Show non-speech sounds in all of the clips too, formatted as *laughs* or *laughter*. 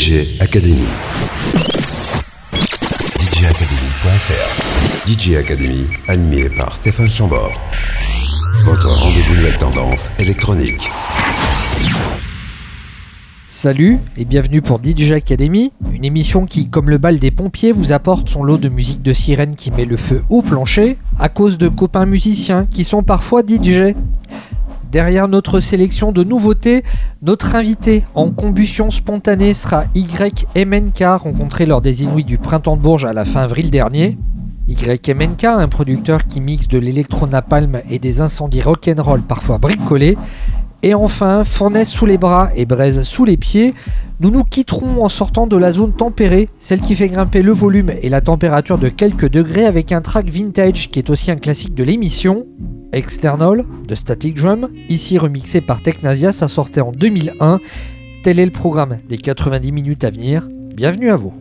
DJ Academy. DJacademy.fr DJ Academy, animé par Stéphane Chambord. Votre rendez-vous nouvelle tendance électronique. Salut et bienvenue pour DJ Academy, une émission qui, comme le bal des pompiers, vous apporte son lot de musique de sirène qui met le feu au plancher, à cause de copains musiciens qui sont parfois DJ. Derrière notre sélection de nouveautés, notre invité en combustion spontanée sera YMNK, rencontré lors des Inuits du Printemps de Bourges à la fin avril dernier. YMNK, un producteur qui mixe de l'électro-napalm et des incendies rock'n'roll parfois bricolés. Et enfin, fournaise sous les bras et braise sous les pieds, nous nous quitterons en sortant de la zone tempérée, celle qui fait grimper le volume et la température de quelques degrés avec un track vintage qui est aussi un classique de l'émission. External de Static Drum, ici remixé par Technasia, ça sortait en 2001. Tel est le programme des 90 minutes à venir. Bienvenue à vous.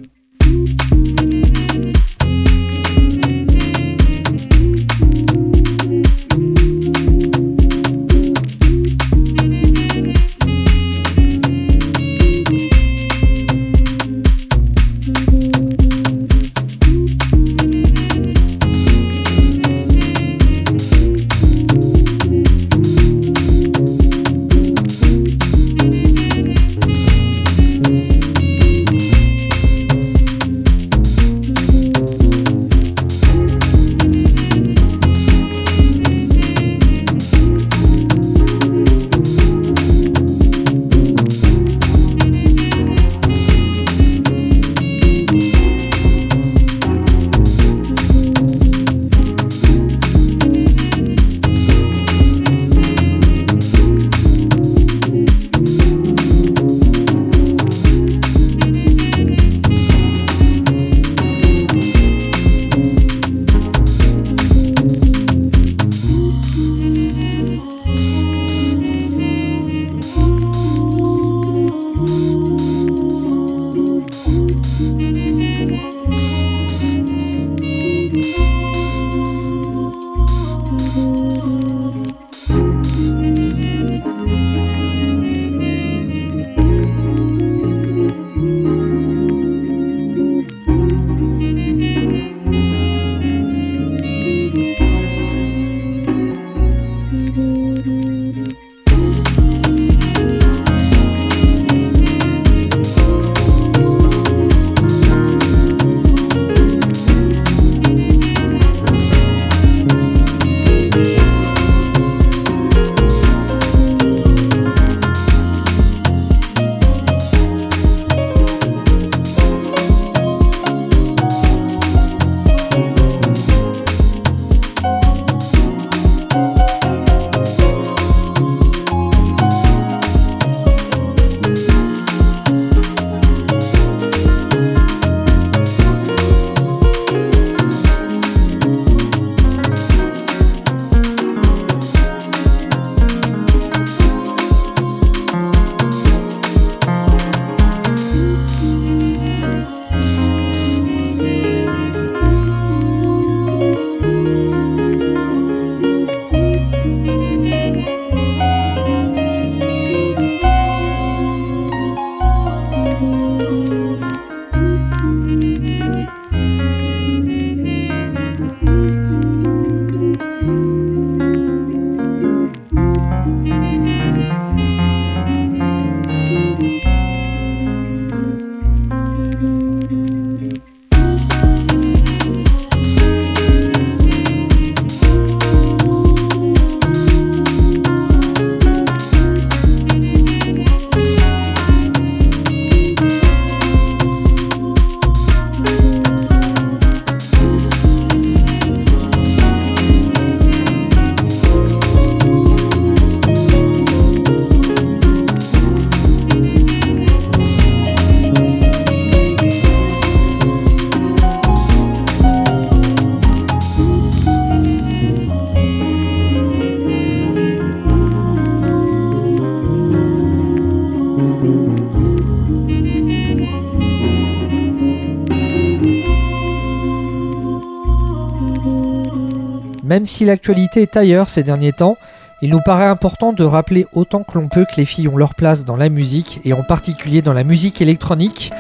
Même si l'actualité est ailleurs ces derniers temps, Il nous paraît important de rappeler autant que l'on peut que les filles ont leur place dans la musique, et en particulier dans la musique électronique.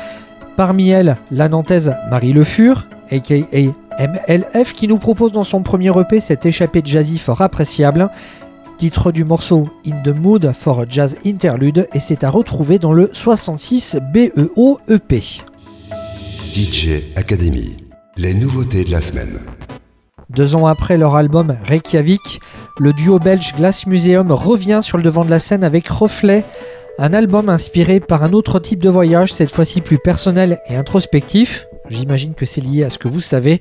Parmi elles, la nantaise Marie Le Fur, aka MLF, qui nous propose dans son premier EP cette échappée jazzy fort appréciable. Titre du morceau In the Mood for a Jazz Interlude, et c'est à retrouver dans le 66 BEO EP. DJ Academy, les nouveautés de la semaine. Deux ans après leur album Reykjavik, le duo belge Glass Museum revient sur le devant de la scène avec Reflet, un album inspiré par un autre type de voyage, cette fois-ci plus personnel et introspectif. J'imagine que c'est lié à ce que vous savez.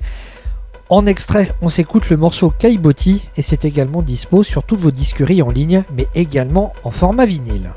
En extrait, on s'écoute le morceau Kaiboti et c'est également dispo sur toutes vos disqueries en ligne, mais également en format vinyle.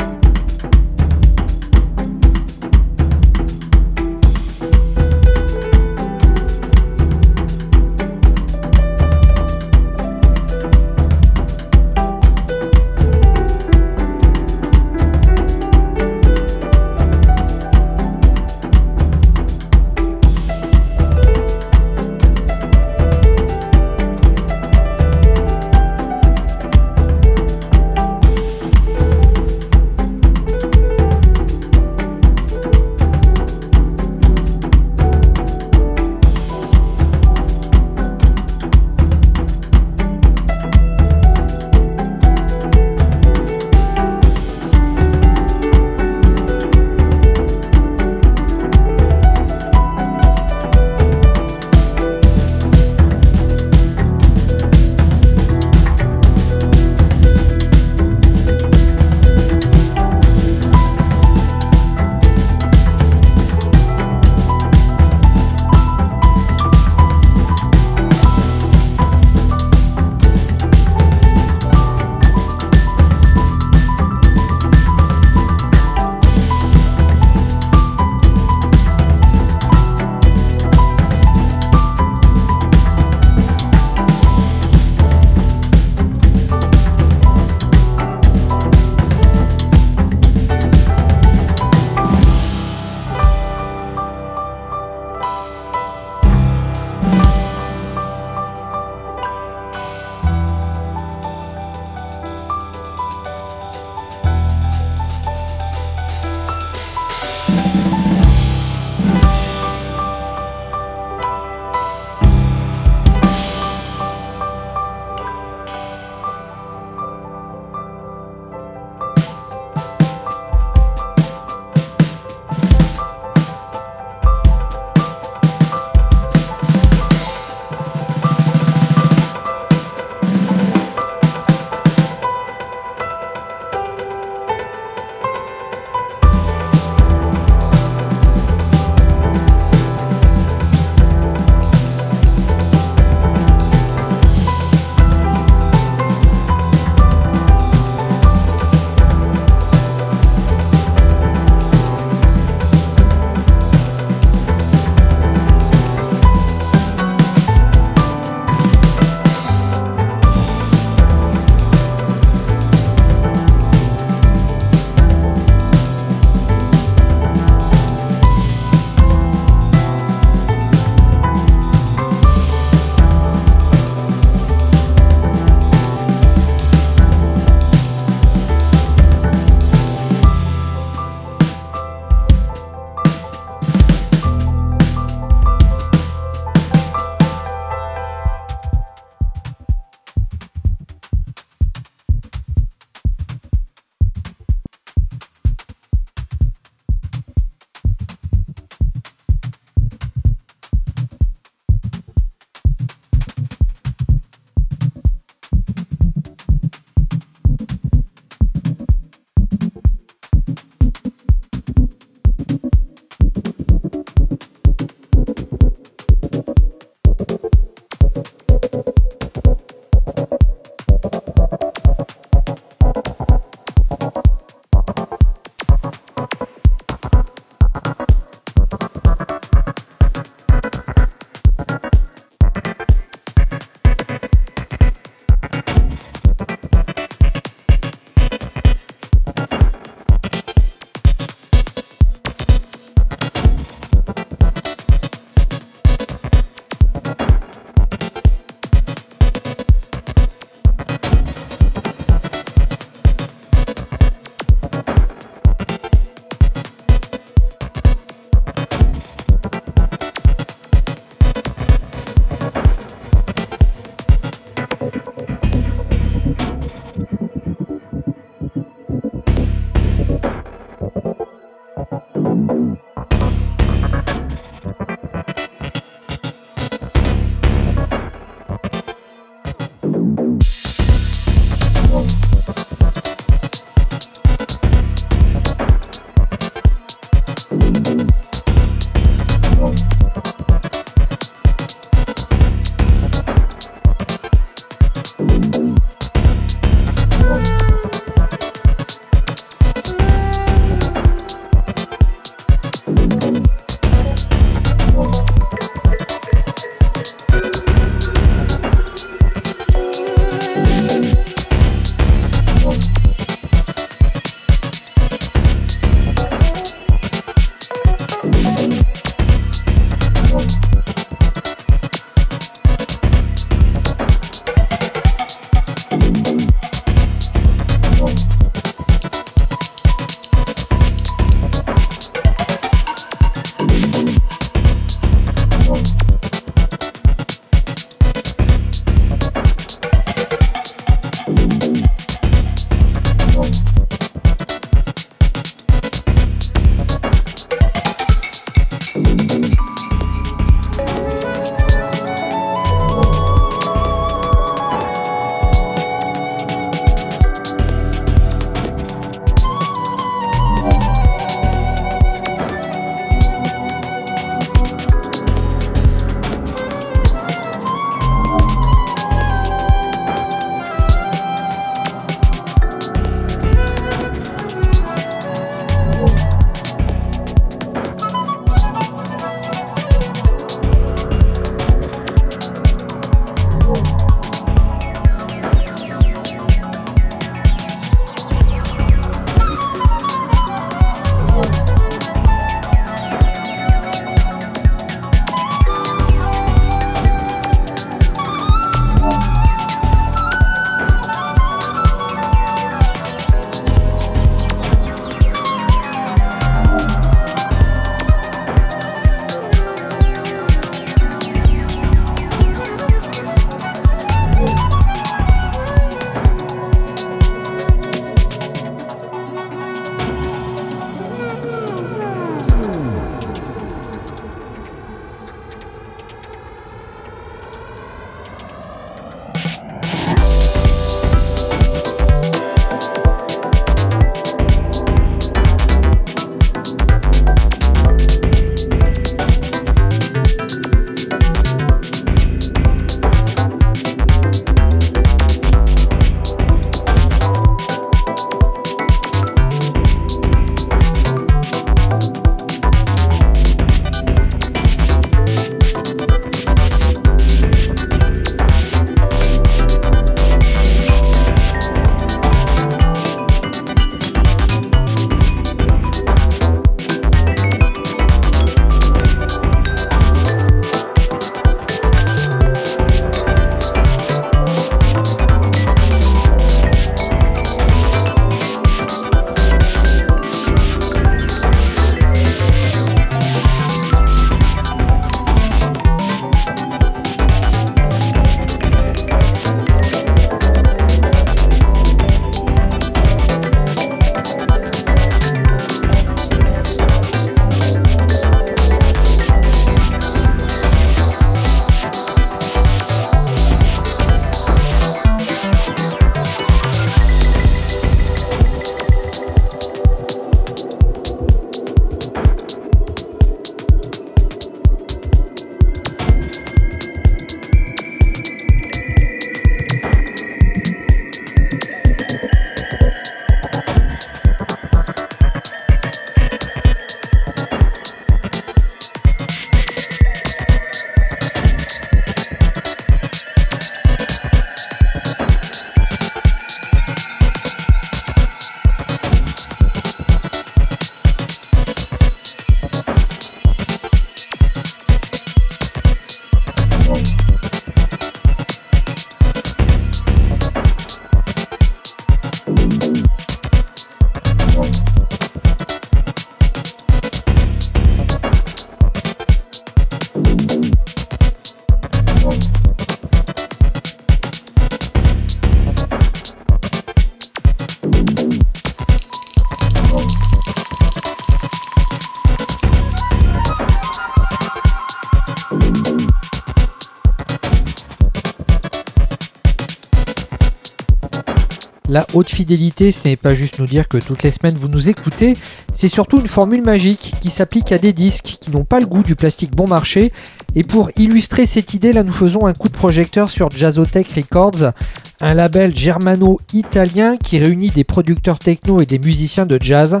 La haute fidélité, ce n'est pas juste nous dire que toutes les semaines vous nous écoutez, c'est surtout une formule magique qui s'applique à des disques qui n'ont pas le goût du plastique bon marché. Et pour illustrer cette idée, là nous faisons un coup de projecteur sur Jazzotech Records, un label germano-italien qui réunit des producteurs techno et des musiciens de jazz.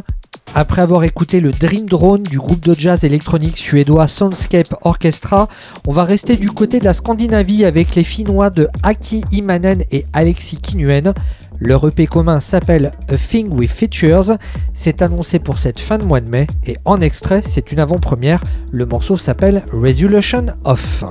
Après avoir écouté le Dream Drone du groupe de jazz électronique suédois Soundscape Orchestra, on va rester du côté de la Scandinavie avec les Finnois de Aki Imanen et Alexis Kinuen. Leur EP commun s'appelle A Thing with Features. C'est annoncé pour cette fin de mois de mai et en extrait, c'est une avant-première. Le morceau s'appelle Resolution Off.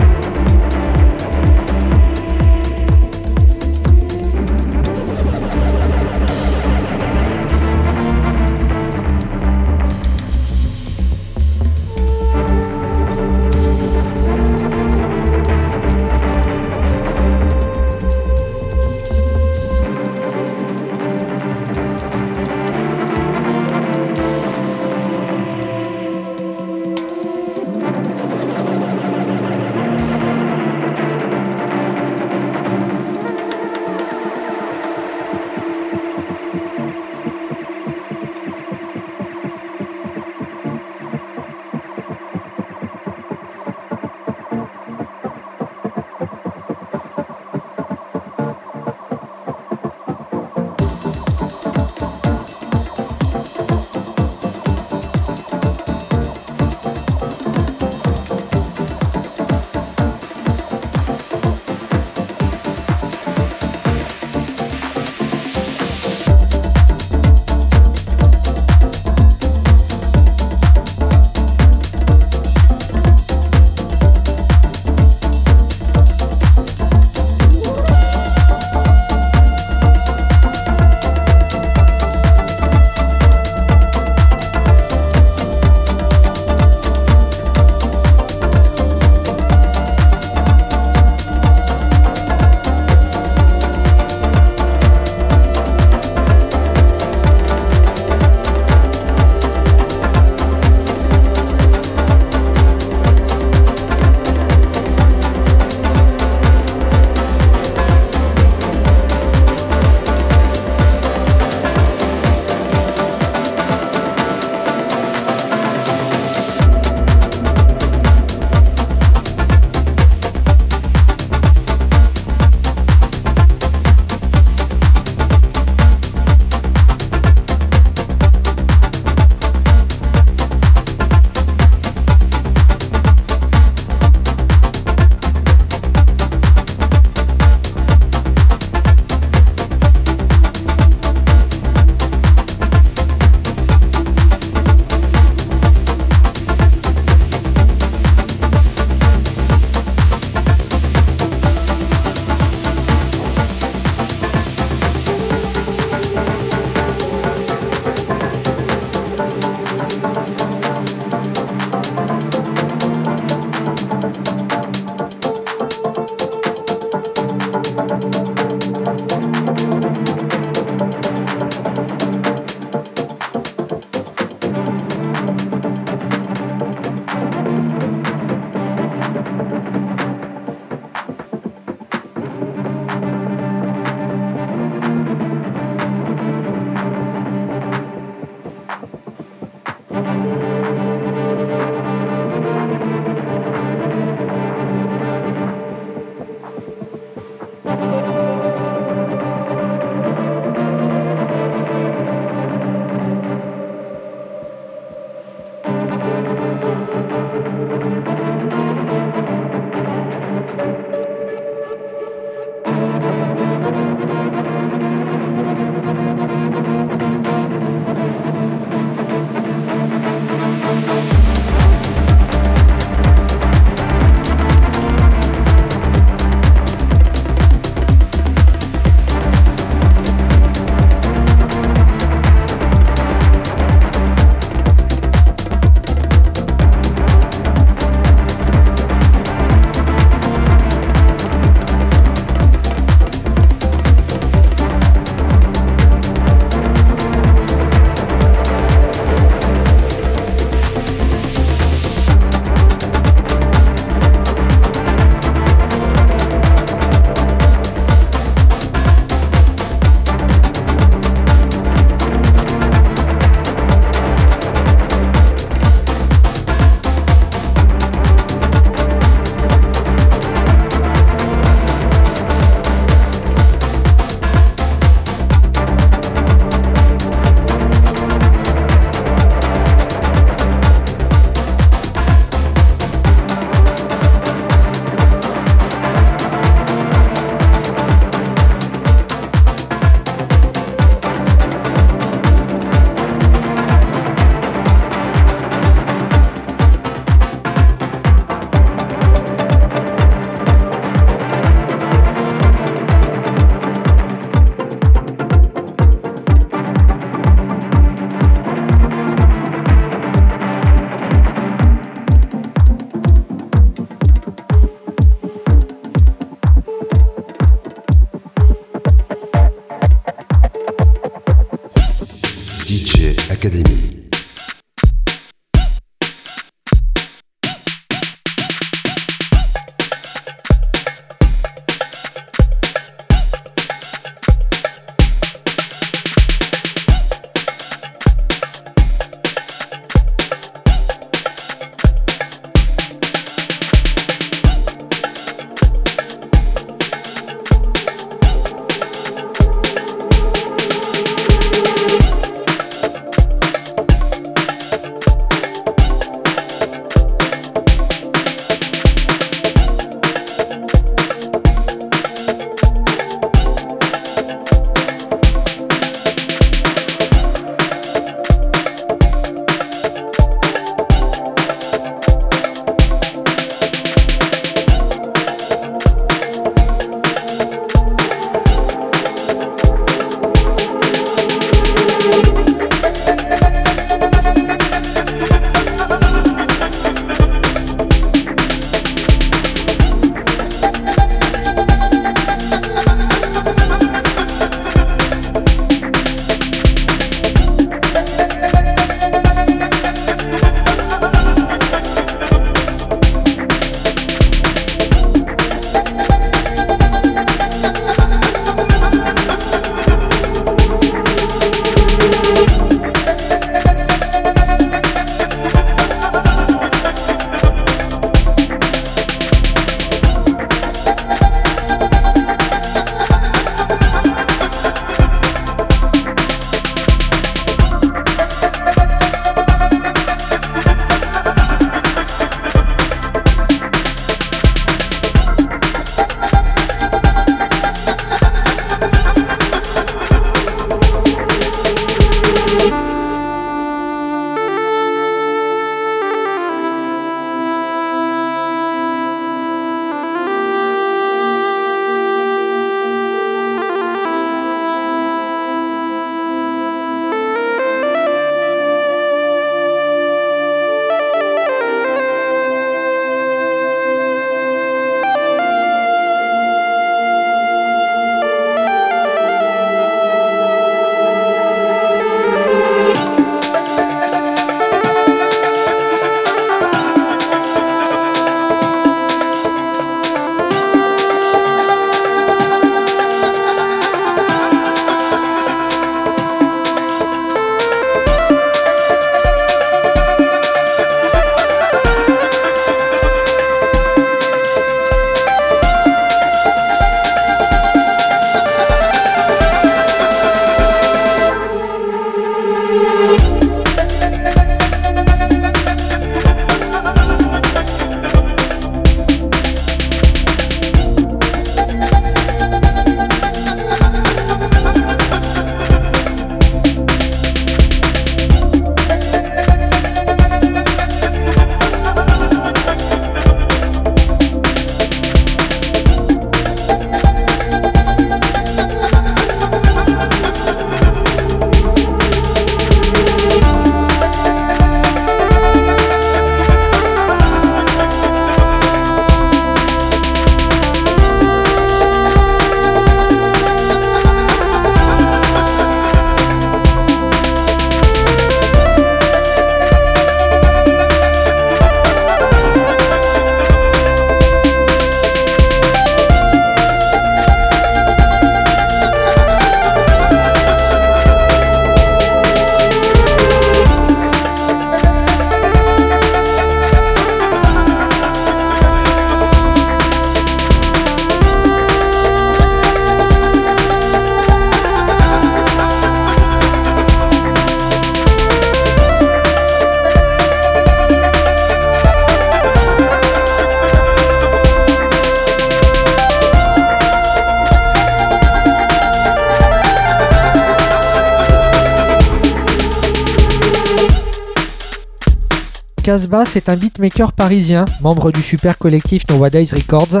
Casbah, c'est un beatmaker parisien, membre du super collectif Nowadays Records.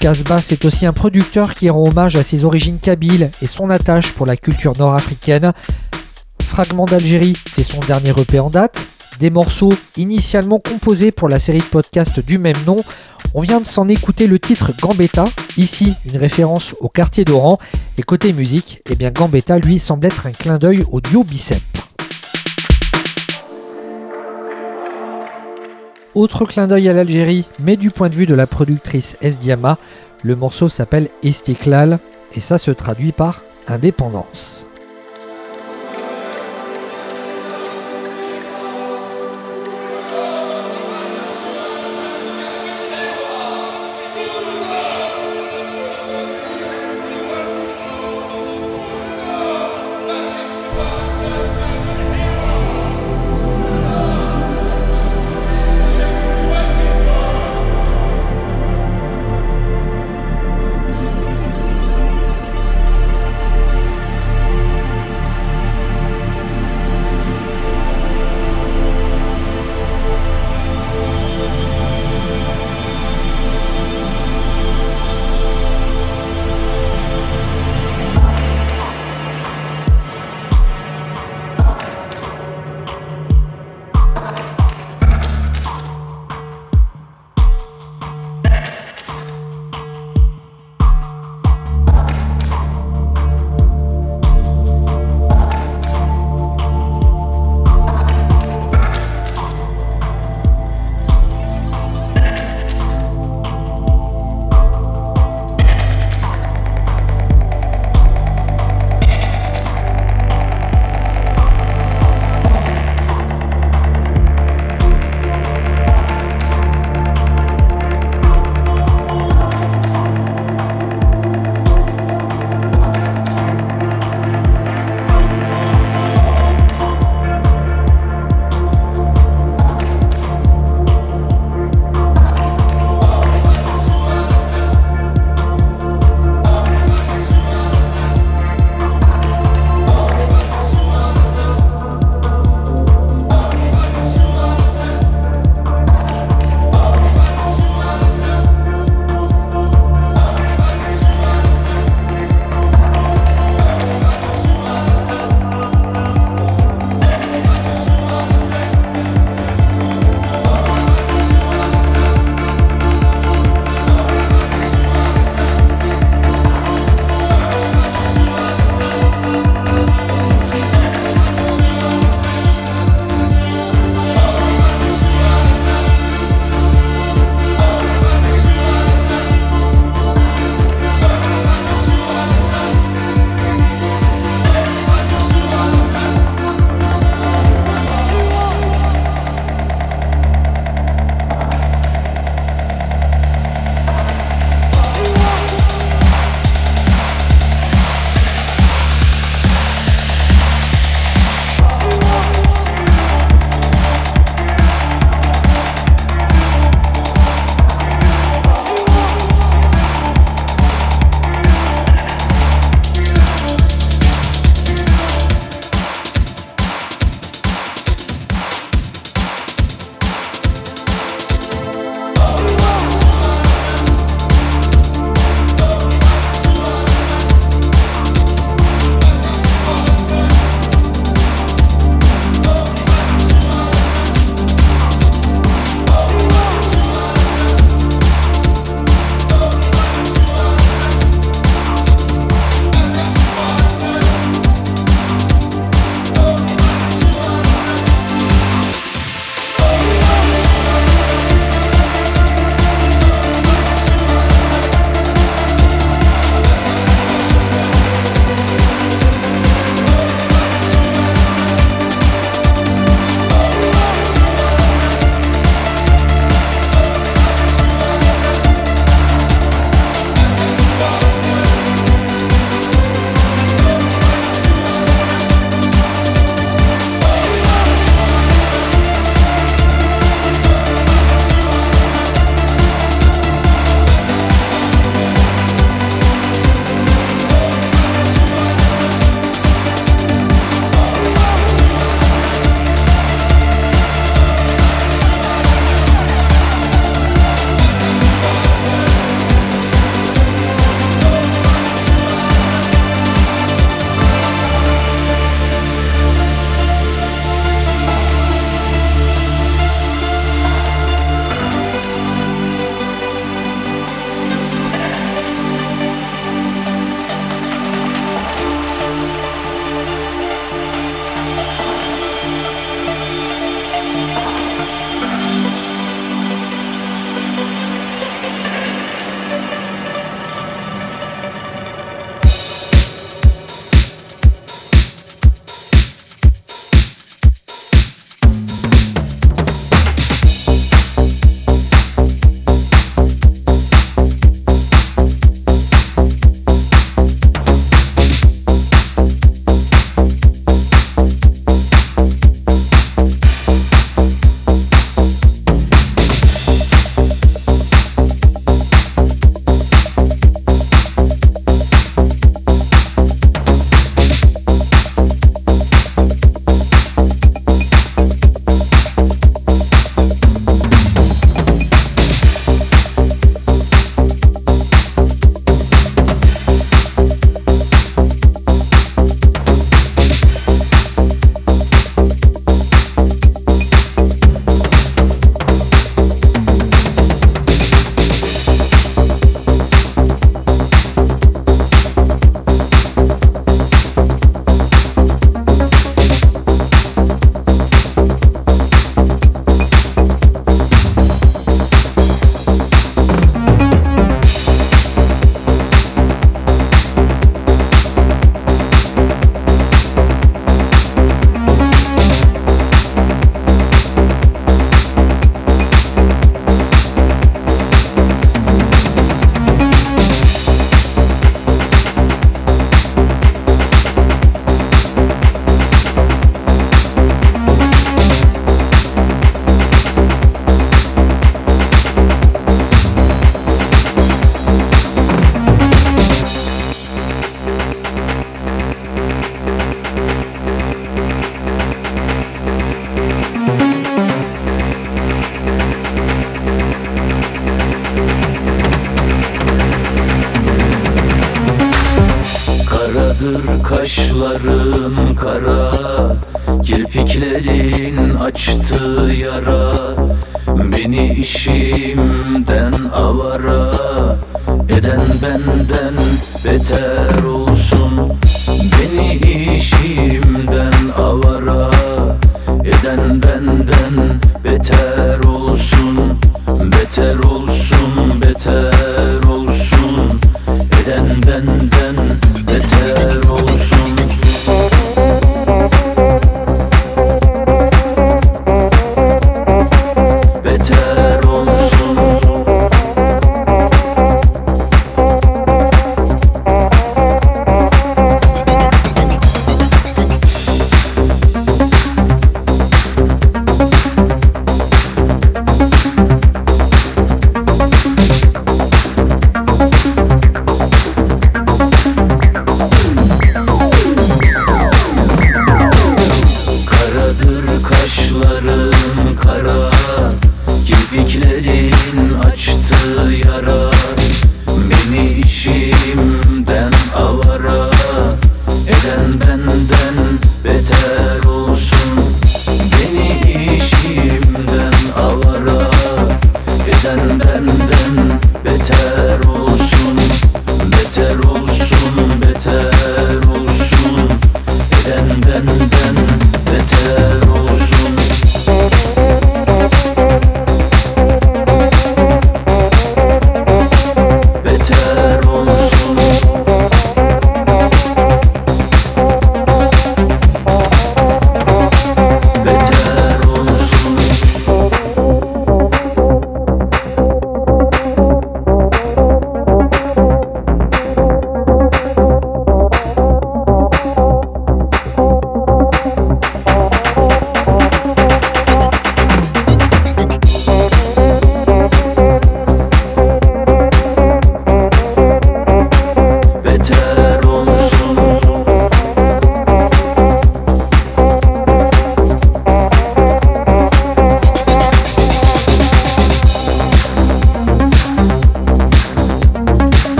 Casbah, c'est aussi un producteur qui rend hommage à ses origines kabyles et son attache pour la culture nord-africaine. Fragment d'Algérie, c'est son dernier EP en date. Des morceaux initialement composés pour la série de podcasts du même nom. On vient de s'en écouter le titre Gambetta, ici une référence au quartier d'Oran. Et côté musique, eh bien Gambetta lui semble être un clin d'œil au duo Bicep. Autre clin d'œil à l'Algérie, mais du point de vue de la productrice Esdiama, le morceau s'appelle Estiklal et ça se traduit par indépendance.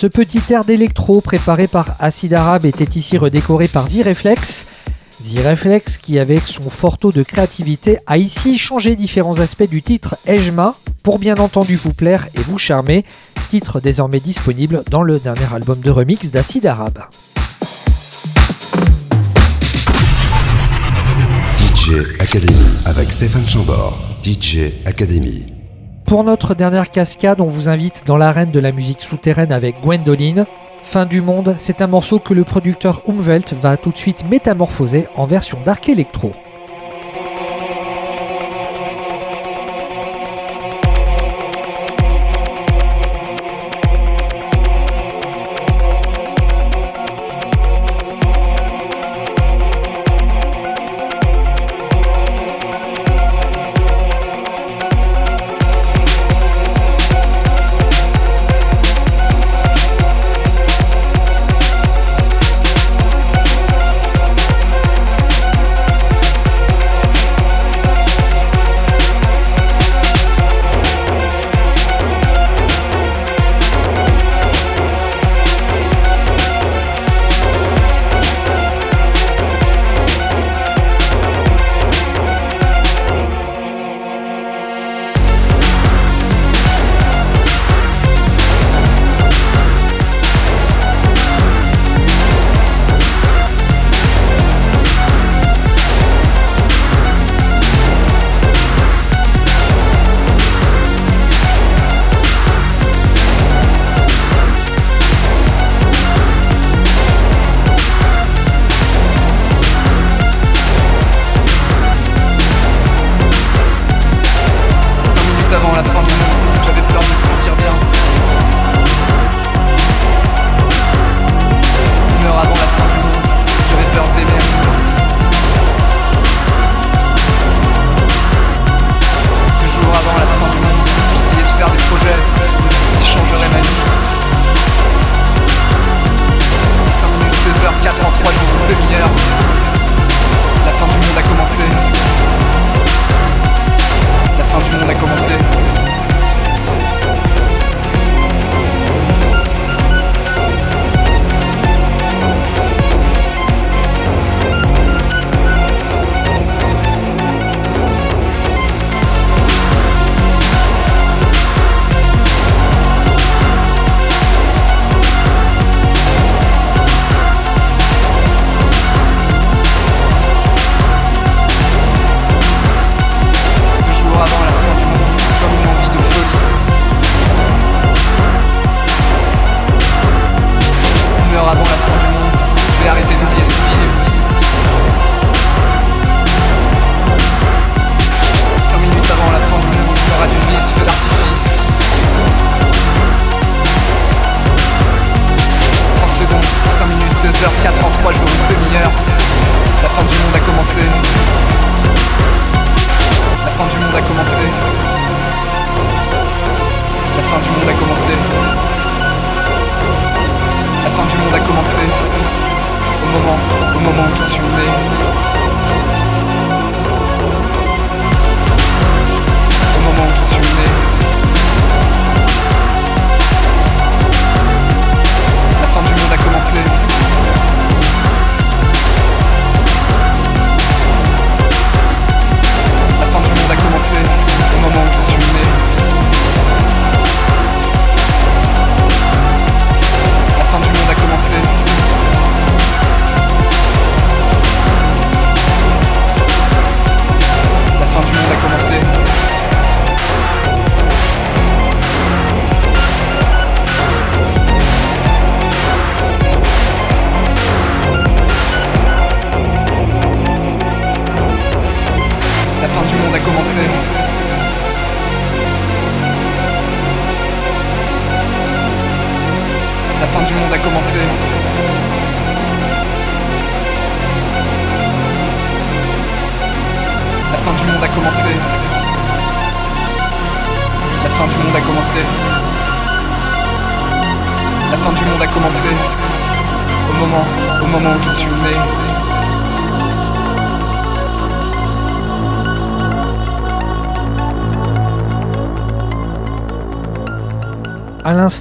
Ce petit air d'électro préparé par Acid Arabe était ici redécoré par Z-Reflex. Z-Reflex qui avec son fort taux de créativité a ici changé différents aspects du titre Ejma pour bien entendu vous plaire et vous charmer, titre désormais disponible dans le dernier album de remix d'Acid Arabe. DJ Academy avec Stéphane Chambord. DJ Academy. Pour notre dernière cascade, on vous invite dans l'arène de la musique souterraine avec Gwendoline. Fin du monde, c'est un morceau que le producteur Umwelt va tout de suite métamorphoser en version dark electro.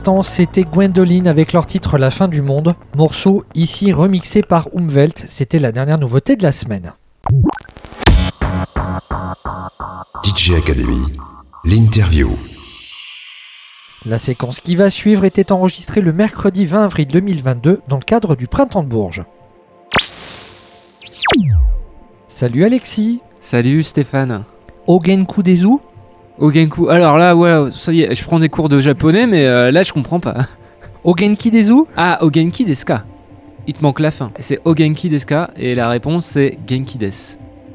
L'instant, c'était Gwendoline avec leur titre La fin du monde, morceau ici remixé par Umwelt, c'était la dernière nouveauté de la semaine. DJ Academy, l'interview. La séquence qui va suivre était enregistrée le mercredi 20 avril 2022 dans le cadre du Printemps de Bourges. Salut Alexis Salut Stéphane. Ogenku Dezu Ogenku. Alors là, ouais, ça y est, je prends des cours de japonais, mais euh, là, je comprends pas. *laughs* Ogenki Dezu Ah, Ogenki deska. Il te manque la fin. C'est Ogenki deska et la réponse c'est Genki des.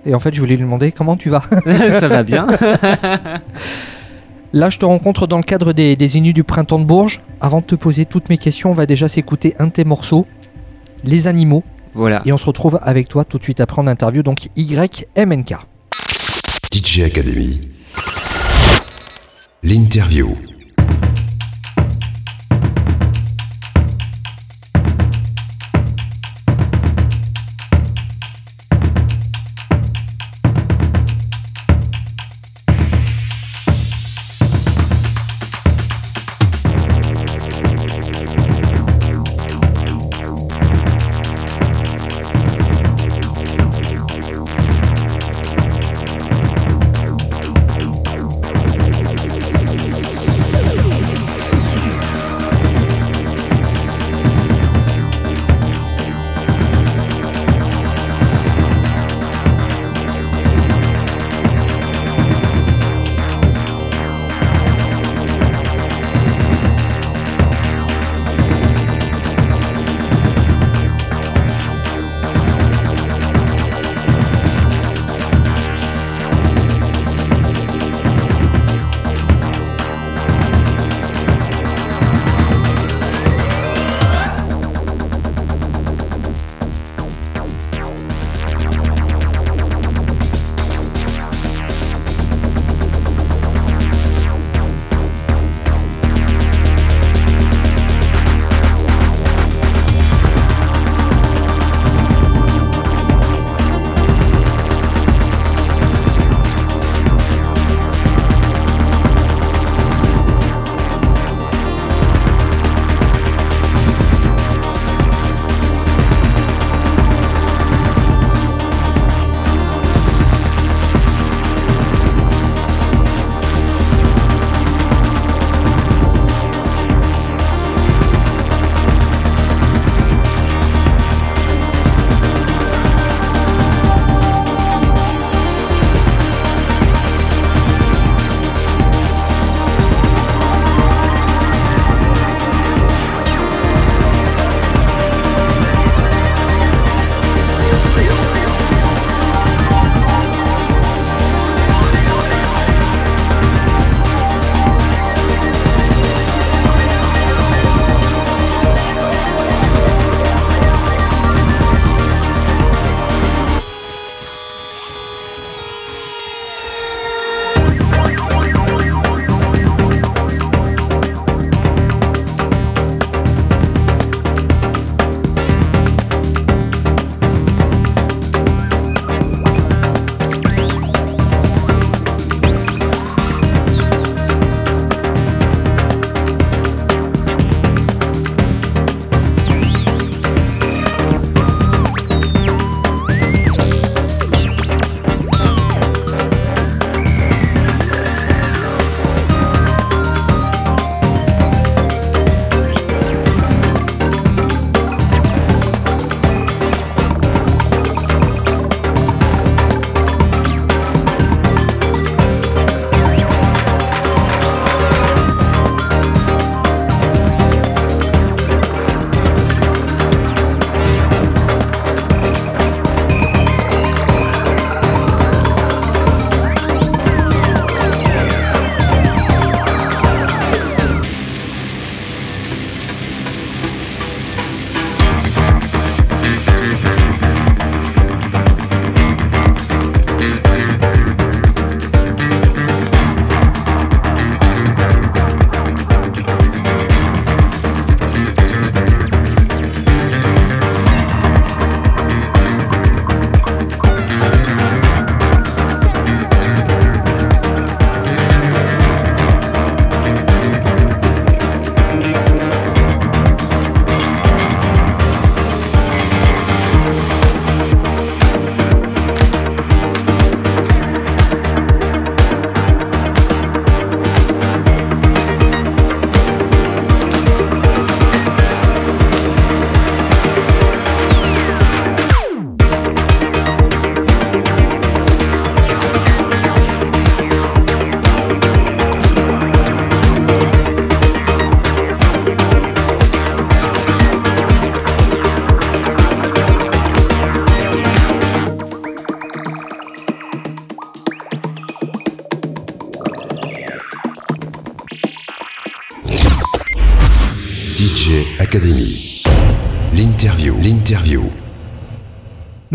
Et en fait, je voulais lui demander comment tu vas. *laughs* ça va *laughs* bien. Là, je te rencontre dans le cadre des, des Inuits du Printemps de Bourges. Avant de te poser toutes mes questions, on va déjà s'écouter un de tes morceaux, Les Animaux. Voilà. Et on se retrouve avec toi tout de suite après en interview, donc YMNK. DJ Academy, l'interview.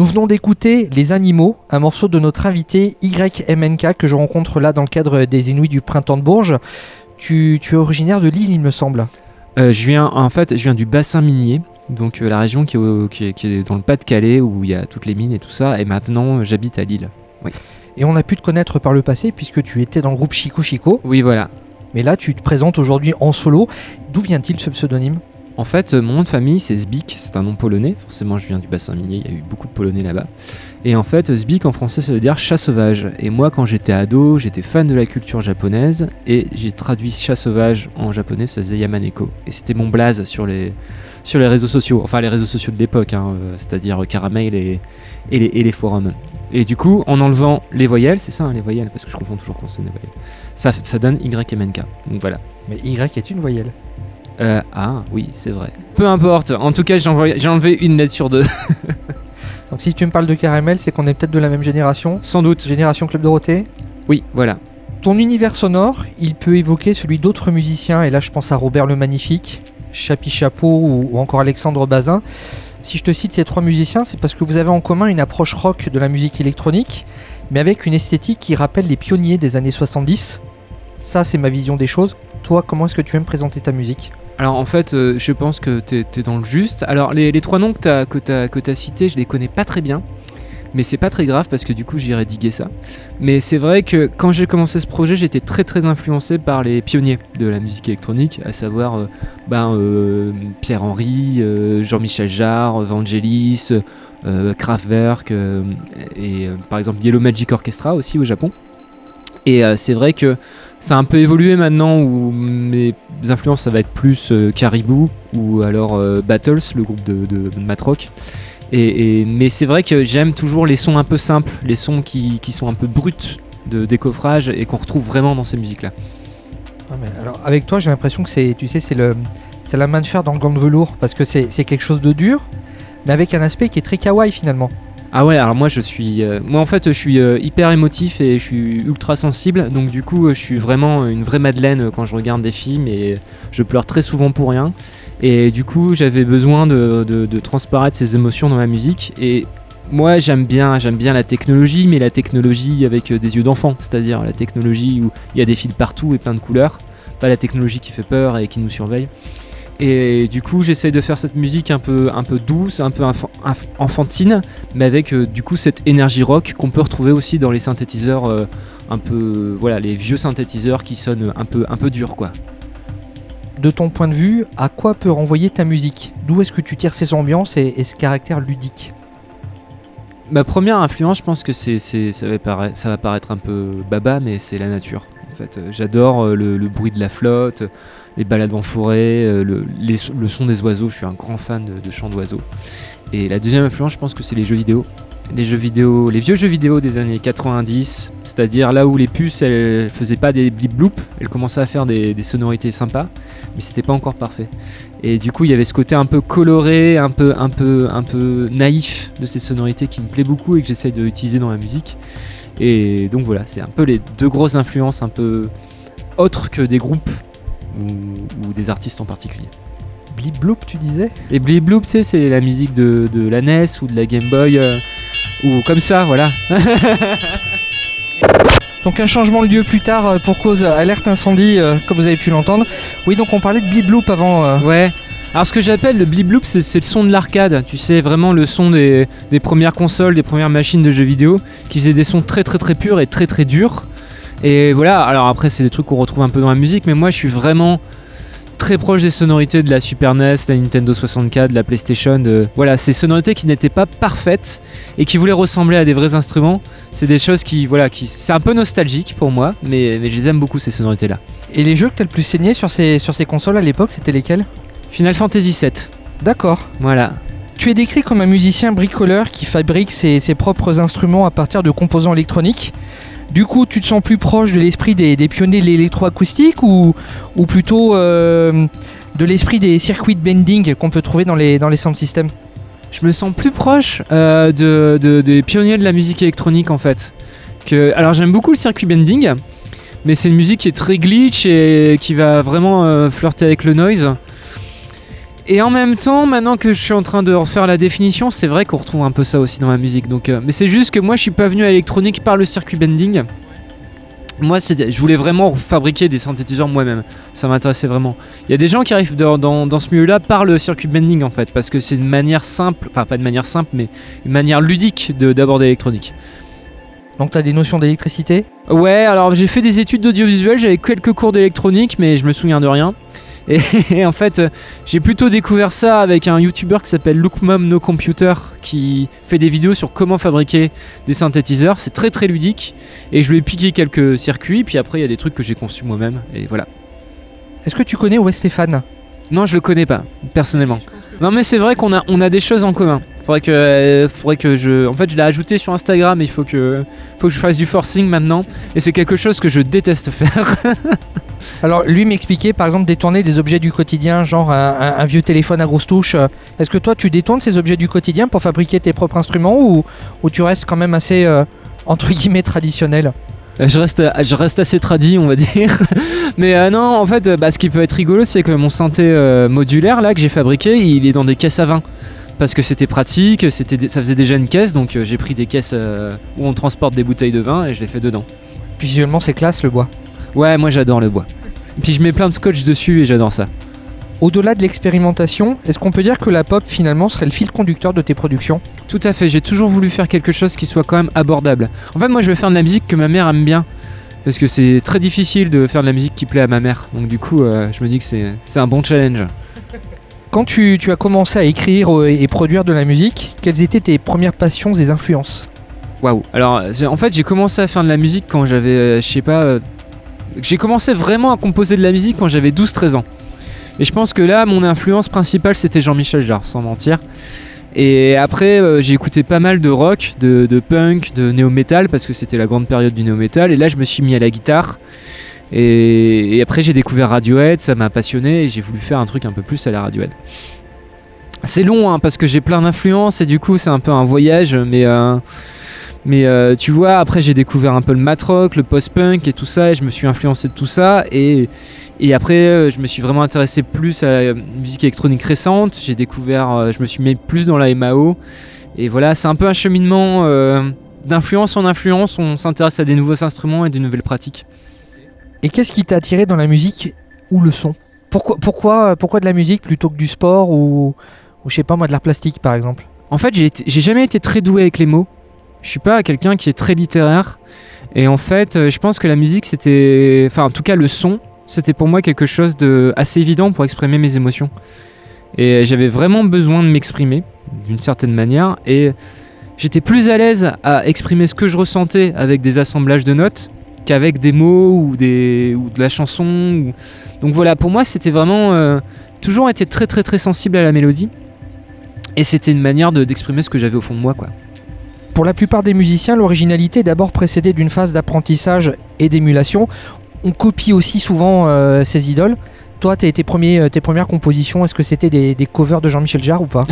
Venons d'écouter Les Animaux, un morceau de notre invité YMNK que je rencontre là dans le cadre des Inuits du Printemps de Bourges. Tu, tu es originaire de Lille, il me semble. Euh, je viens, en fait, je viens du bassin minier, donc euh, la région qui est, au- qui est- qui est dans le Pas-de-Calais où il y a toutes les mines et tout ça. Et maintenant, j'habite à Lille. Et on a pu te connaître par le passé puisque tu étais dans le groupe Chico Chico. Oui, voilà. Mais là, tu te présentes aujourd'hui en solo. D'où vient-il ce pseudonyme? En fait, euh, mon nom de famille, c'est Zbik, c'est un nom polonais. Forcément, je viens du bassin minier, il y a eu beaucoup de polonais là-bas. Et en fait, Zbik en français, ça veut dire chat sauvage. Et moi, quand j'étais ado, j'étais fan de la culture japonaise et j'ai traduit chat sauvage en japonais, ça faisait Yamaneko. Et c'était mon blaze sur les, sur les réseaux sociaux, enfin les réseaux sociaux de l'époque, hein, euh, c'est-à-dire Caramel et, les, les forums. Et du coup, en enlevant les voyelles, c'est ça, hein, les voyelles, parce que je confonds toujours consonnes et voyelles, ça, ça donne YMNK. Donc voilà. Mais Y est une voyelle. Euh, ah oui, c'est vrai. Peu importe, en tout cas j'ai enlevé une lettre sur deux. *laughs* Donc si tu me parles de caramel, c'est qu'on est peut-être de la même génération. Sans doute. Génération Club Dorothée. Oui, voilà. Ton univers sonore, il peut évoquer celui d'autres musiciens, et là je pense à Robert le Magnifique, Chapi Chapeau ou, ou encore Alexandre Bazin. Si je te cite ces trois musiciens, c'est parce que vous avez en commun une approche rock de la musique électronique, mais avec une esthétique qui rappelle les pionniers des années 70. Ça, c'est ma vision des choses. Toi, comment est-ce que tu aimes présenter ta musique? Alors en fait, euh, je pense que t'es es dans le juste. Alors les, trois noms que que t'as que t'as cités, je les connais pas très bien. Mais c'est pas très grave parce que du coup j'irai diguer ça. Mais c'est vrai que quand j'ai commencé ce projet, j'étais très très influencé par les pionniers de la musique électronique, à savoir euh, ben, euh, Pierre Henry, Jean-Michel Jarre, Vangelis, Kraftwerk et par exemple Yellow Magic Orchestra aussi au Japon. Et c'est vrai que ça a un peu évolué maintenant où mes influences ça va être plus euh, Caribou ou alors euh, Battles, le groupe de, de, Matrock. Et, mais c'est vrai que j'aime toujours les sons un peu simples, les sons qui, sont un peu bruts de décoffrage et qu'on retrouve vraiment dans ces musiques-là. Ah, mais alors, avec toi, j'ai l'impression que c'est, tu sais, c'est le, c'est la main de fer dans le gant de velours, parce que c'est quelque chose de dur, mais avec un aspect qui est très kawaii finalement. Ah ouais, alors moi je suis, euh, moi en fait je suis euh, hyper émotif et je suis ultra sensible, donc du coup euh, je suis vraiment une vraie Madeleine quand je regarde des films et je pleure très souvent pour rien. Et du coup j'avais besoin de, de- transparaître ces émotions dans ma musique et moi j'aime bien, j'aime bien la technologie, mais la technologie avec des yeux d'enfant, c'est-à-dire la technologie où il y a des fils partout et plein de couleurs, pas la technologie qui fait peur et qui nous surveille. Et du coup, j'essaye de faire cette musique un peu, un peu douce, un peu enfant- enf- enfantine, mais avec euh, du coup cette énergie rock qu'on peut retrouver aussi dans les synthétiseurs euh, un peu, voilà, les vieux synthétiseurs qui sonnent un peu, un peu durs quoi. De ton point de vue, à quoi peut renvoyer ta musique? D'où est-ce que tu tires ces ambiances et, et ce caractère ludique? Ma première influence, je pense que c'est, c'est- ça, va paraître, ça va paraître un peu baba, mais c'est la nature. Fait, Euh, j'adore euh, le, bruit de la flotte, les balades en forêt, euh, le, son des oiseaux. Je suis un grand fan de, chants d'oiseaux. Et la deuxième influence, je pense que c'est les jeux vidéo. Les jeux vidéo, les vieux jeux vidéo des années 90, c'est-à-dire là où les puces elles faisaient pas des blip bloop, elles commençaient à faire des, des sonorités sympas, mais c'était pas encore parfait. Et du coup, il y avait ce côté un peu coloré, un peu, un peu, un peu naïf de ces sonorités qui me plaît beaucoup et que j'essaye d'utiliser dans la musique. Et donc voilà, c'est un peu les deux grosses influences un peu autres que des groupes ou, ou des artistes en particulier. Blip bloop, tu disais? Les Blip Bloop, tu sais, c'est la musique de, de la NES ou de la Game Boy, euh, ou comme ça, voilà. *laughs* Donc un changement de lieu plus tard euh, pour cause alerte incendie, euh, comme vous avez pu l'entendre. Oui, donc on parlait de blip bloop avant. euh, Ouais. Alors ce que j'appelle le blip bloop, c'est le son de l'arcade. Tu sais, vraiment le son des, des premières consoles, des premières machines de jeux vidéo, qui faisaient des sons très très très purs et très très durs. Et voilà, alors après c'est des trucs qu'on retrouve un peu dans la musique, mais moi je suis vraiment très proche des sonorités de la Super NES, la Nintendo 64, de la PlayStation. De... Voilà, ces sonorités qui n'étaient pas parfaites et qui voulaient ressembler à des vrais instruments. C'est des choses qui, voilà, qui, c'est un peu nostalgique pour moi, mais, mais je les aime beaucoup ces sonorités-là. Et les jeux que t'as le plus saigné sur ces, sur ces consoles à l'époque, c'était lesquels? Final Fantasy VII, D'accord. voilà. Tu es décrit comme un musicien bricoleur qui fabrique ses, ses propres instruments à partir de composants électroniques. Du coup, tu te sens plus proche de l'esprit des, des pionniers de l'électroacoustique ou, ou plutôt euh, de l'esprit des circuits de bending qu'on peut trouver dans les, dans les sound systems? Je me sens plus proche euh, de, de- des pionniers de la musique électronique en fait. Que, alors j'aime beaucoup le circuit bending, mais c'est une musique qui est très glitch et qui va vraiment euh, flirter avec le noise. Et en même temps, maintenant que je suis en train de refaire la définition, c'est vrai qu'on retrouve un peu ça aussi dans ma musique. Donc, euh, mais c'est juste que moi, je suis pas venu à l'électronique par le circuit bending. Moi, je voulais vraiment fabriquer des synthétiseurs moi-même. Ça m'intéressait vraiment. Il y a des gens qui arrivent dans, dans- dans ce milieu-là par le circuit bending en fait, parce que c'est une manière simple, enfin pas une manière simple, mais une manière ludique de- d'aborder l'électronique. Donc t'as des notions d'électricité? Ouais, alors j'ai fait des études d'audiovisuel, j'avais quelques cours d'électronique, mais je me souviens de rien. *laughs* Et, et en fait, euh, j'ai plutôt découvert ça avec un YouTuber qui s'appelle Look Mom No Computer, qui fait des vidéos sur comment fabriquer des synthétiseurs. C'est très très ludique. Et je lui ai piqué quelques circuits, puis après il y a des trucs que j'ai conçus moi-même. Et voilà. Est-ce que tu connais Wes Stéphane Non, je le connais pas, personnellement. Non, mais c'est vrai qu'on a, on a des choses en commun. Faudrait que, euh, faudrait que je. En fait, je l'ai ajouté sur Instagram, il faut que, faut que je fasse du forcing maintenant. Et c'est quelque chose que je déteste faire. *laughs* Alors lui m'expliquait par exemple détourner des objets du quotidien, genre un, vieux téléphone à grosse touche. Euh, Est-ce que toi tu détournes ces objets du quotidien pour fabriquer tes propres instruments ou, ou tu restes quand même assez euh, entre guillemets traditionnel? Je reste, je reste assez tradit, on va dire. *laughs* Mais euh, non, en fait, euh, bah, ce qui peut être rigolo, c'est que mon synthé euh, modulaire là que j'ai fabriqué, il est dans des caisses à vin. Parce que c'était pratique, c'était, ça faisait déjà une caisse, donc euh, j'ai pris des caisses euh, où on transporte des bouteilles de vin et je les fais dedans. Visuellement c'est classe le bois. Ouais, moi j'adore le bois. Puis je mets plein de scotch dessus et j'adore ça. Au-delà de l'expérimentation, est-ce qu'on peut dire que la pop finalement serait le fil conducteur de tes productions? Tout à fait, j'ai toujours voulu faire quelque chose qui soit quand même abordable. En fait, moi je veux faire de la musique que ma mère aime bien. Parce que c'est très difficile de faire de la musique qui plaît à ma mère. Donc du coup, euh, je me dis que c'est, c'est un bon challenge. Quand tu, tu as commencé à écrire euh, et produire de la musique, quelles étaient tes premières passions et influences? Waouh. Alors, en fait, j'ai commencé à faire de la musique quand j'avais, euh, je sais pas, euh, j'ai commencé vraiment à composer de la musique quand j'avais 12-13 ans. Et je pense que là, mon influence principale, c'était Jean-Michel Jarre, sans mentir. Et après, euh, j'ai écouté pas mal de rock, de, punk, de néo-metal, parce que c'était la grande période du néo-metal. Et là, je me suis mis à la guitare. Et, et après, j'ai découvert Radiohead, ça m'a passionné, et j'ai voulu faire un truc un peu plus à la Radiohead. C'est long, hein, parce que j'ai plein d'influences, et du coup, c'est un peu un voyage, mais... euh, mais euh, tu vois, après j'ai découvert un peu le mat rock, le post-punk et tout ça, et je me suis influencé de tout ça. Et, et après, euh, je me suis vraiment intéressé plus à la musique électronique récente. J'ai découvert, euh, je me suis mis plus dans la MAO. Et voilà, c'est un peu un cheminement euh, d'influence en influence. On s'intéresse à des nouveaux instruments et des nouvelles pratiques. Et qu'est-ce qui t'a attiré dans la musique ou le son? Pourquoi, pourquoi, pourquoi de la musique plutôt que du sport ou, ou je sais pas moi de l'art plastique par exemple? En fait, j'ai jamais été très doué avec les mots. Je suis pas quelqu'un qui est très littéraire. Et en fait, euh, je pense que la musique, c'était. Enfin, en tout cas, le son, c'était pour moi quelque chose de assez évident pour exprimer mes émotions. Et j'avais vraiment besoin de m'exprimer, d'une certaine manière. Et j'étais plus à l'aise à exprimer ce que je ressentais avec des assemblages de notes qu'avec des mots ou, des, ou de la chanson. Donc voilà, pour moi, c'était vraiment. euh, toujours été très, très, très sensible à la mélodie. Et c'était une manière de- d'exprimer ce que j'avais au fond de moi, quoi. Pour la plupart des musiciens, l'originalité est d'abord précédée d'une phase d'apprentissage et d'émulation. On copie aussi souvent euh, ses idoles. Toi, tes, euh, tes premières compositions, est-ce que c'était des, covers de Jean-Michel Jarre ou pas?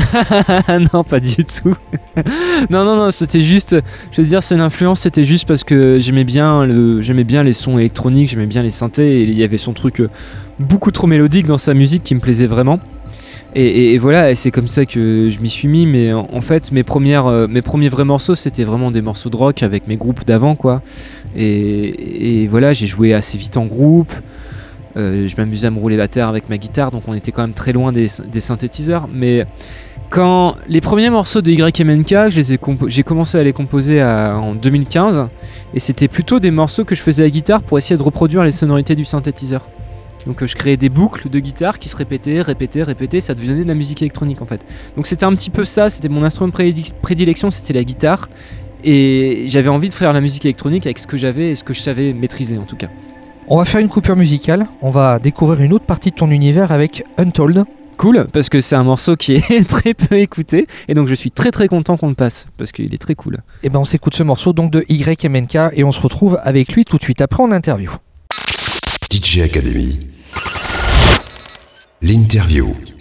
*laughs* Non, pas du tout. *laughs* non, non, non, c'était juste. Je veux dire, c'est une influence, c'était juste parce que j'aimais bien, j'aimais bien les sons électroniques, j'aimais bien les synthés, et il y avait son truc euh, beaucoup trop mélodique dans sa musique qui me plaisait vraiment. Et, voilà, c'est comme ça que je m'y suis mis. Mais en, fait, euh, mes premiers vrais morceaux, c'était vraiment des morceaux de rock avec mes groupes d'avant, quoi. Et, voilà, j'ai joué assez vite en groupe. Euh, je m'amusais à me rouler la terre avec ma guitare, donc on était quand même très loin des, synthétiseurs. Mais quand les premiers morceaux de YMNK, j'ai commencé à les composer en 2015, et c'était plutôt des morceaux que je faisais à la guitare pour essayer de reproduire les sonorités du synthétiseur. Donc euh, je créais des boucles de guitare qui se répétaient, répétaient, répétaient, ça devenait de la musique électronique en fait. Donc c'était un petit peu ça, c'était mon instrument de prédi- prédilection, c'était la guitare, et j'avais envie de faire la musique électronique avec ce que j'avais et ce que je savais maîtriser en tout cas. On va faire une coupure musicale. On va découvrir une autre partie de ton univers avec Untold. Cool, parce que c'est un morceau qui est *laughs* très peu écouté, et donc je suis très très content qu'on le passe, parce qu'il est très cool. Et ben on s'écoute ce morceau donc de YMNK et on se retrouve avec lui tout de suite après en interview. DJ Academy. L'interview.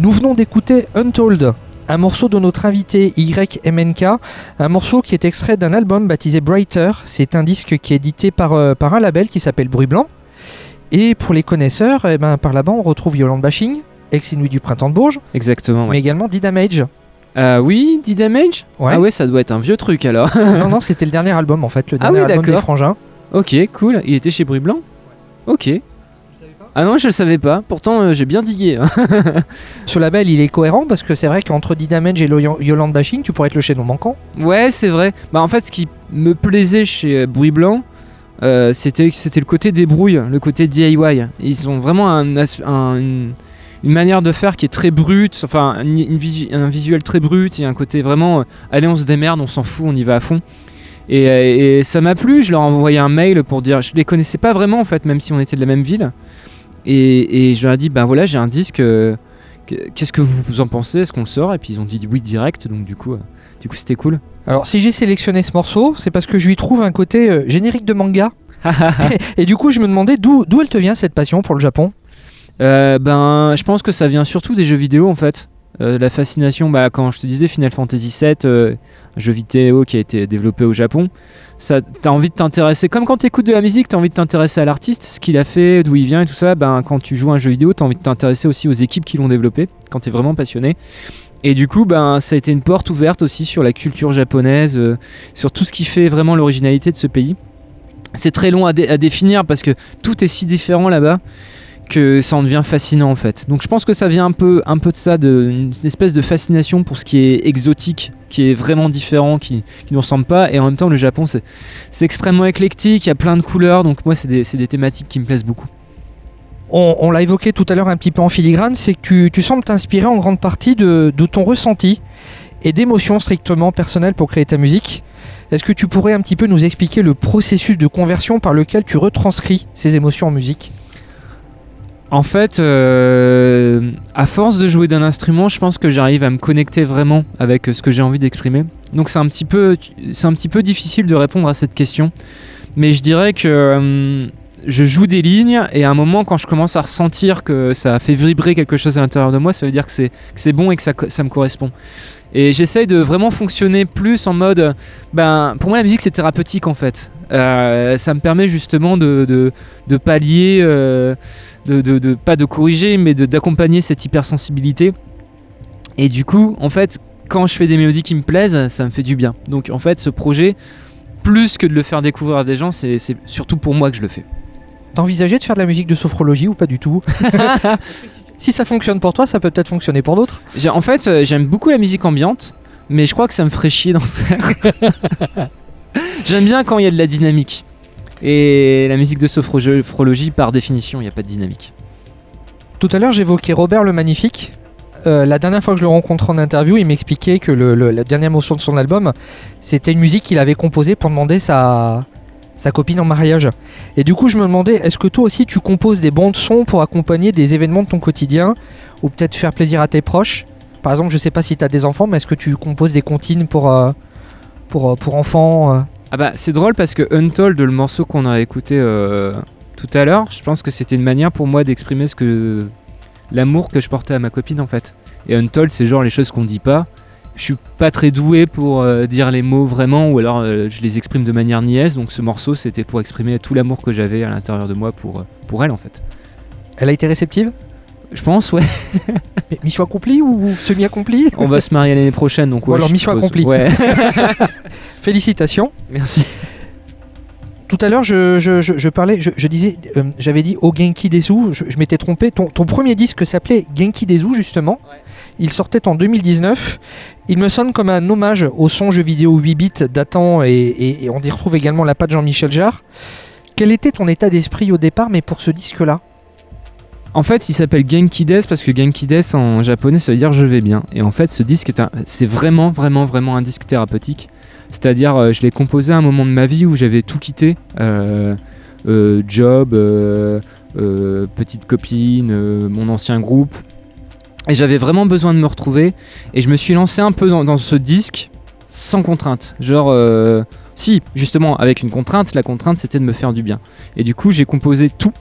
Nous venons d'écouter Untold, un morceau de notre invité YMNK, un morceau qui est extrait d'un album baptisé Brighter. C'est un disque qui est édité par, euh, par un label qui s'appelle Bruit Blanc. Et pour les connaisseurs, eh ben, par là-bas, on retrouve Yolande Bashing, ex-Inuit du Printemps de Bourges, Exactement. mais Ouais. également D-Damage. Euh, oui, D-Damage Ouais. Ah ouais, ça doit être un vieux truc alors. non, non, *laughs* c'était le dernier album en fait, le Ah dernier oui, album des. Frangins. ok, cool. Il était chez Bruit Blanc? Ok. Ah non, je le savais pas. Pourtant, euh, j'ai bien digué. hein. *laughs* Ce label, il est cohérent parce que c'est vrai qu'entre D-Damage et Lo- Yolande Bashing, tu pourrais être le chaînon manquant. Ouais, c'est vrai. Bah en fait, ce qui me plaisait chez euh, Bruit Blanc, euh, c'était c'était le côté débrouille, le côté DIY. Ils ont vraiment un, as- un- une, une manière de faire qui est très brute, enfin une- une visu- un visuel très brut et un côté vraiment euh, allez on se démerde, on s'en fout, on y va à fond. Et, euh, et ça m'a plu. Je leur ai envoyé un mail pour dire, je les connaissais pas vraiment en fait, même si on était de la même ville. Et, et je leur ai dit, ben voilà, j'ai un disque. euh, que- Qu'est-ce que vous en pensez? Est-ce qu'on le sort? Et puis ils ont dit oui direct. Donc du coup, euh, du coup c'était cool. Alors, si j'ai sélectionné ce morceau, c'est parce que je lui trouve un côté euh, générique de manga. *laughs* et du coup, je me demandais d'où d'où elle te vient cette passion pour le Japon? Ben, je pense que ça vient surtout des jeux vidéo en fait. La fascination, bah, quand je te disais Final Fantasy VII, jeu vidéo qui a été développé au Japon, ça, t'as envie de t'intéresser. Comme quand tu écoutes de la musique, t'as envie de t'intéresser à l'artiste, ce qu'il a fait, d'où il vient et tout ça. Ben, quand tu joues à un jeu vidéo, t'as envie de t'intéresser aussi aux équipes qui l'ont développé, quand t'es vraiment passionné. Et du coup, ben, ça a été une porte ouverte aussi sur la culture japonaise, euh, sur tout ce qui fait vraiment l'originalité de ce pays. C'est très long à définir parce que tout est si différent là-bas que ça en devient fascinant en fait. Donc je pense que ça vient un peu, un peu de ça, de, une espèce de fascination pour ce qui est exotique, qui est vraiment différent, qui qui nous ressemble pas. Et en même temps, le Japon, c'est extrêmement éclectique, il y a plein de couleurs, donc moi, c'est des, des thématiques qui me plaisent beaucoup. On, on l'a évoqué tout à l'heure un petit peu en filigrane, c'est que tu, tu sembles t'inspirer en grande partie de, de ton ressenti et d'émotions strictement personnelles pour créer ta musique. Est-ce que tu pourrais un petit peu nous expliquer le processus de conversion par lequel tu retranscris ces émotions en musique? En fait, euh, à force de jouer d'un instrument, je pense que j'arrive à me connecter vraiment avec euh, ce que j'ai envie d'exprimer. Donc c'est un petit peu, c'est un petit peu difficile de répondre à cette question, mais je dirais que euh, je joue des lignes et à un moment, quand je commence à ressentir que ça fait vibrer quelque chose à l'intérieur de moi, ça veut dire que c'est, bon et que ça, me correspond. Et j'essaye de vraiment fonctionner plus en mode, ben, pour moi la musique c'est thérapeutique en fait. Ça me permet justement de, pallier. De, de- de- pas de corriger, mais de- d'accompagner cette hypersensibilité. Et du coup, en fait, quand je fais des mélodies qui me plaisent, ça me fait du bien. Donc en fait, ce projet, plus que de le faire découvrir à des gens, c'est surtout pour moi que je le fais. T'as envisagé de faire de la musique de sophrologie ou pas du tout? *laughs* Si ça fonctionne pour toi, ça peut peut-être fonctionner pour d'autres. En fait, euh, j'aime beaucoup la musique ambiante, mais je crois que ça me ferait chier d'en faire. *laughs* j'aime bien quand il y a de la dynamique. Et la musique de sophrologie, par définition, il n'y a pas de dynamique. Tout à l'heure, j'évoquais Robert le Magnifique. Euh, la dernière fois que je le rencontrais en interview, il m'expliquait que la dernière motion de son album, c'était une musique qu'il avait composée pour demander sa, sa copine en mariage. Et du coup, je me demandais, est-ce que toi aussi tu composes des bandes son pour accompagner des événements de ton quotidien ou peut-être faire plaisir à tes proches? Par exemple, je sais pas si tu as des enfants, mais est-ce que tu composes des comptines pour, euh, euh, enfants Ah bah c'est drôle parce que Untold, le morceau qu'on a écouté euh, tout à l'heure, je pense que c'était une manière pour moi d'exprimer ce que l'amour que je portais à ma copine en fait. Et Untold, c'est genre les choses qu'on dit pas. Je suis pas très doué pour euh, dire les mots vraiment, ou alors euh, je les exprime de manière niaise. Donc ce morceau, c'était pour exprimer tout l'amour que j'avais à l'intérieur de moi pour, pour elle en fait. Elle a été réceptive? Je pense, ouais. Mais Mission accomplie ou semi-accomplie On va se marier l'année prochaine, donc ouais, alors, je mission suppose. accomplie. Ouais, *laughs* Félicitations. merci. Tout à l'heure, je, je- je- je parlais, je, disais, euh, j'avais dit au Genki Desu, je, m'étais trompé. Ton, ton premier disque s'appelait Genki Desu, justement. Il sortait en 2019. Il me sonne comme un hommage au son jeu vidéo 8 bits datant et, et- et on y retrouve également la patte Jean-Michel Jarre. Quel était ton état d'esprit au départ, mais pour ce disque-là? En fait, il s'appelle Genki Des parce que Genki Des en japonais ça veut dire je vais bien. Et en fait, ce disque est un- c'est vraiment, vraiment, vraiment un disque thérapeutique. C'est-à-dire, euh, je l'ai composé à un moment de ma vie où j'avais tout quitté euh, euh, job, petite copine, mon ancien groupe. Et j'avais vraiment besoin de me retrouver. Et je me suis lancé un peu dans, ce disque sans contrainte. Genre, si, justement, avec une contrainte. La contrainte, c'était de me faire du bien. Et du coup, j'ai composé tout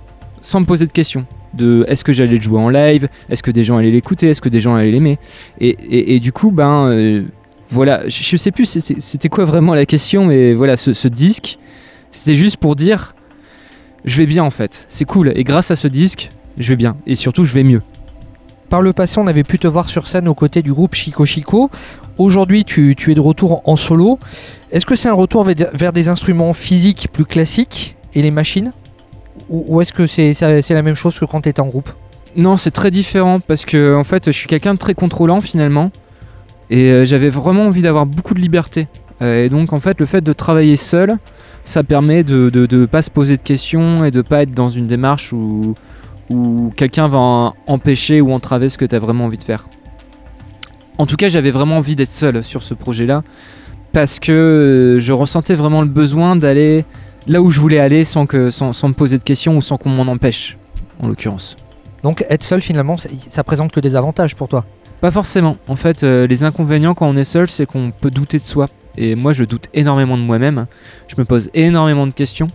sans me poser de questions. De est-ce que j'allais le jouer en live, est-ce que des gens allaient l'écouter, est-ce que des gens allaient l'aimer? Et, du coup, ben voilà, je, je sais plus c'était c'était quoi vraiment la question, mais voilà, ce, ce disque, c'était juste pour dire je vais bien en fait, c'est cool. Et grâce à ce disque, je vais bien. Et surtout, je vais mieux. Par le passé, on avait pu te voir sur scène aux côtés du groupe Chico Chico. Aujourd'hui, tu, tu es de retour en solo. Est-ce que c'est un retour vers, des instruments physiques plus classiques et les machines? Ou, ou est-ce que c'est la même chose que quand tu étais en groupe? Non, c'est très différent parce que en fait, je suis quelqu'un de très contrôlant finalement, et euh, j'avais vraiment envie d'avoir beaucoup de liberté. Euh, et donc, en fait, le fait de travailler seul, ça permet de de pas se poser de questions et de pas être dans une démarche où quelqu'un va empêcher ou entraver ce que tu as vraiment envie de faire. En tout cas, j'avais vraiment envie d'être seul sur ce projet-là parce que euh, je ressentais vraiment le besoin d'aller là où je voulais aller sans que sans, sans me poser de questions ou sans qu'on m'en empêche, en l'occurrence. Donc être seul finalement, ça présente que des avantages pour toi? Pas forcément. En fait, euh, les inconvénients quand on est seul, c'est qu'on peut douter de soi. Et moi, je doute énormément de moi-même. Je me pose énormément de questions.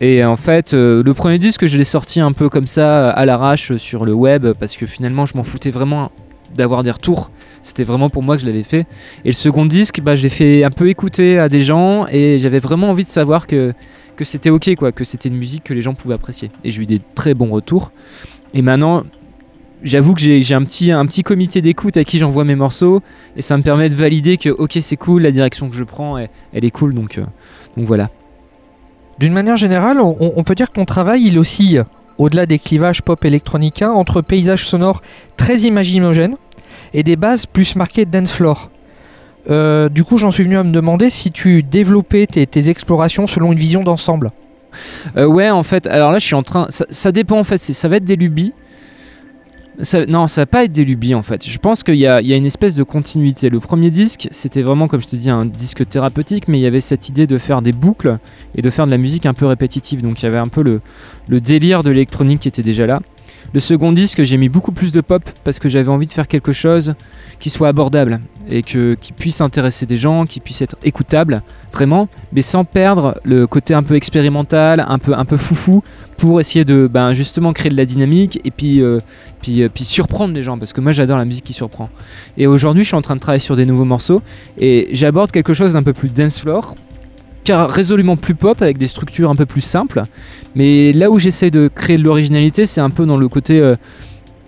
Et en fait, euh, le premier disque, je l'ai sorti un peu comme ça, à l'arrache, euh, sur le web, parce que finalement, je m'en foutais vraiment d'avoir des retours. C'était vraiment pour moi que je l'avais fait. Et le second disque, bah, je l'ai fait un peu écouter à des gens, et j'avais vraiment envie de savoir que, que c'était ok, quoi, que c'était une musique que les gens pouvaient apprécier. Et j'ai eu des très bons retours. Et maintenant, j'avoue que j'ai un petit, un petit comité d'écoute à qui j'envoie mes morceaux et ça me permet de valider que ok c'est cool, la direction que je prends elle, elle est cool donc, euh, donc voilà. D'une manière générale, on, on peut dire que ton travail, il oscille, au-delà des clivages pop électronica, entre paysages sonores très imaginogènes et des bases plus marquées dance floor. Euh, du coup, j'en suis venu à me demander si tu développais tes, tes explorations selon une vision d'ensemble. Euh, ouais en fait alors là je suis en train ça, ça dépend en fait ça va être des lubies. Non ça va pas être des lubies en fait. Je pense qu'il y a, une espèce de continuité. Le premier disque c'était vraiment comme je te dis un disque thérapeutique mais il y avait cette idée de faire des boucles et de faire de la musique un peu répétitive donc il y avait un peu le, délire de l'électronique qui était déjà là. Le second disque, j'ai mis beaucoup plus de pop parce que j'avais envie de faire quelque chose qui soit abordable et qui puisse intéresser des gens, qui puisse être écoutable, vraiment, mais sans perdre le côté un peu expérimental, un peu foufou, pour essayer de ben, justement créer de la dynamique et puis, euh, euh, puis surprendre les gens parce que moi j'adore la musique qui surprend. Et aujourd'hui, je suis en train de travailler sur des nouveaux morceaux et j'aborde quelque chose d'un peu plus dance floor car résolument plus pop avec des structures un peu plus simples. Mais là où j'essaie de créer de l'originalité, c'est un peu dans le côté euh,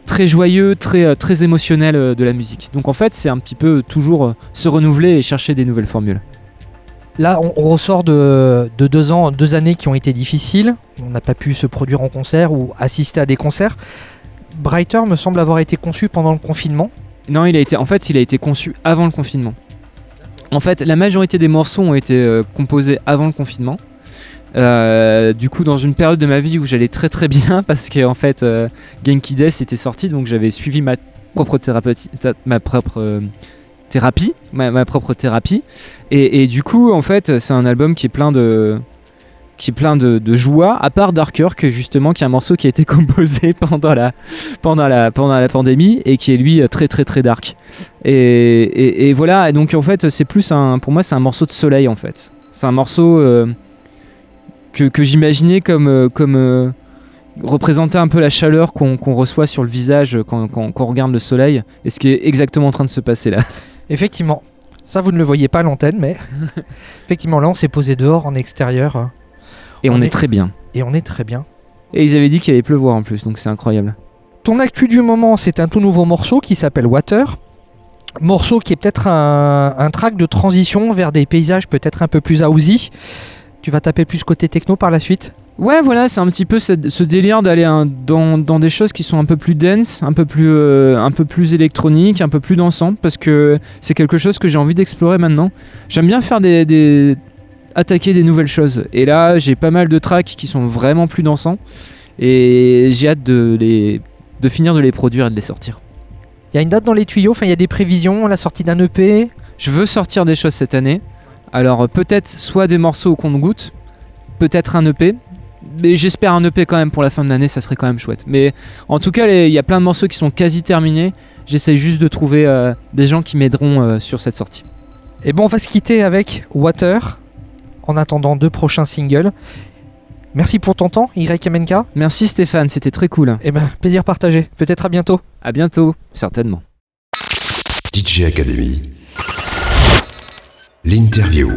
très joyeux, très, émotionnel de la musique. Donc en fait, c'est un petit peu toujours se renouveler et chercher des nouvelles formules. Là, on, ressort de, de deux années qui ont été difficiles. On n'a pas pu se produire en concert ou assister à des concerts. Brighter me semble avoir été conçu pendant le confinement. Non, il a été, en fait, il a été conçu avant le confinement. En fait, la majorité des morceaux ont été euh, composés avant le confinement. Euh, du coup, dans une période de ma vie où j'allais très très bien, *laughs* parce que en fait, euh, Genki Death était sorti, donc j'avais suivi ma propre thérapeuti- ta- ma propre euh, thérapie, ma, propre thérapie. Et, du coup, en fait, c'est un album qui est plein de qui est plein de, joie, à part Darker, que justement, qui est un morceau qui a été *laughs* composé pendant la, pendant la, pendant la pandémie et qui est lui très très très dark. Et, et- et voilà, donc en fait, c'est plus un, pour moi, c'est un morceau de soleil en fait. C'est un morceau euh, que, que j'imaginais comme, euh, comme euh, représenter un peu la chaleur qu'on qu'on reçoit sur le visage quand- quand on regarde le soleil, et ce qui est exactement en train de se passer là. Effectivement. Ça, vous ne le voyez pas à l'antenne, mais *laughs* effectivement, là, on s'est posé dehors, en extérieur, Et on, On est est- très bien. et on est très bien. Et ils avaient dit qu'il allait pleuvoir en plus, donc c'est incroyable. Ton actu du moment, c'est un tout nouveau morceau qui s'appelle Water. Morceau qui est peut-être un, un track de transition vers des paysages peut-être un peu plus housey. Tu vas taper plus côté techno par la suite? Ouais, voilà, c'est un petit peu ce délire d'aller dans, dans des choses qui sont un peu plus dense, un peu plus, euh, un peu plus électroniques, un peu plus dansantes, parce que c'est quelque chose que j'ai envie d'explorer maintenant. J'aime bien faire des, des- attaquer des nouvelles choses. Et là, j'ai pas mal de tracks qui sont vraiment plus dansants, et j'ai hâte de les, de finir de les produire et de les sortir. Il y a une date dans les tuyaux, enfin il y a des prévisions, la sortie d'un EP. Je veux sortir des choses cette année. Alors peut-être soit des morceaux au compte-goutte, peut-être un EP. Mais j'espère un EP quand même pour la fin de l'année, ça serait quand même chouette. Mais en tout cas, il y a plein de morceaux qui sont quasi terminés. J'essaie juste de trouver euh, des gens qui m'aideront euh, sur cette sortie. Et bon, on va se quitter avec Water en attendant deux prochains singles. Merci pour ton temps, Y Kamenka. Merci Stéphane, c'était très cool. Et ben, plaisir partagé. Peut-être à bientôt. À bientôt, certainement. DJ Academy. L'interview.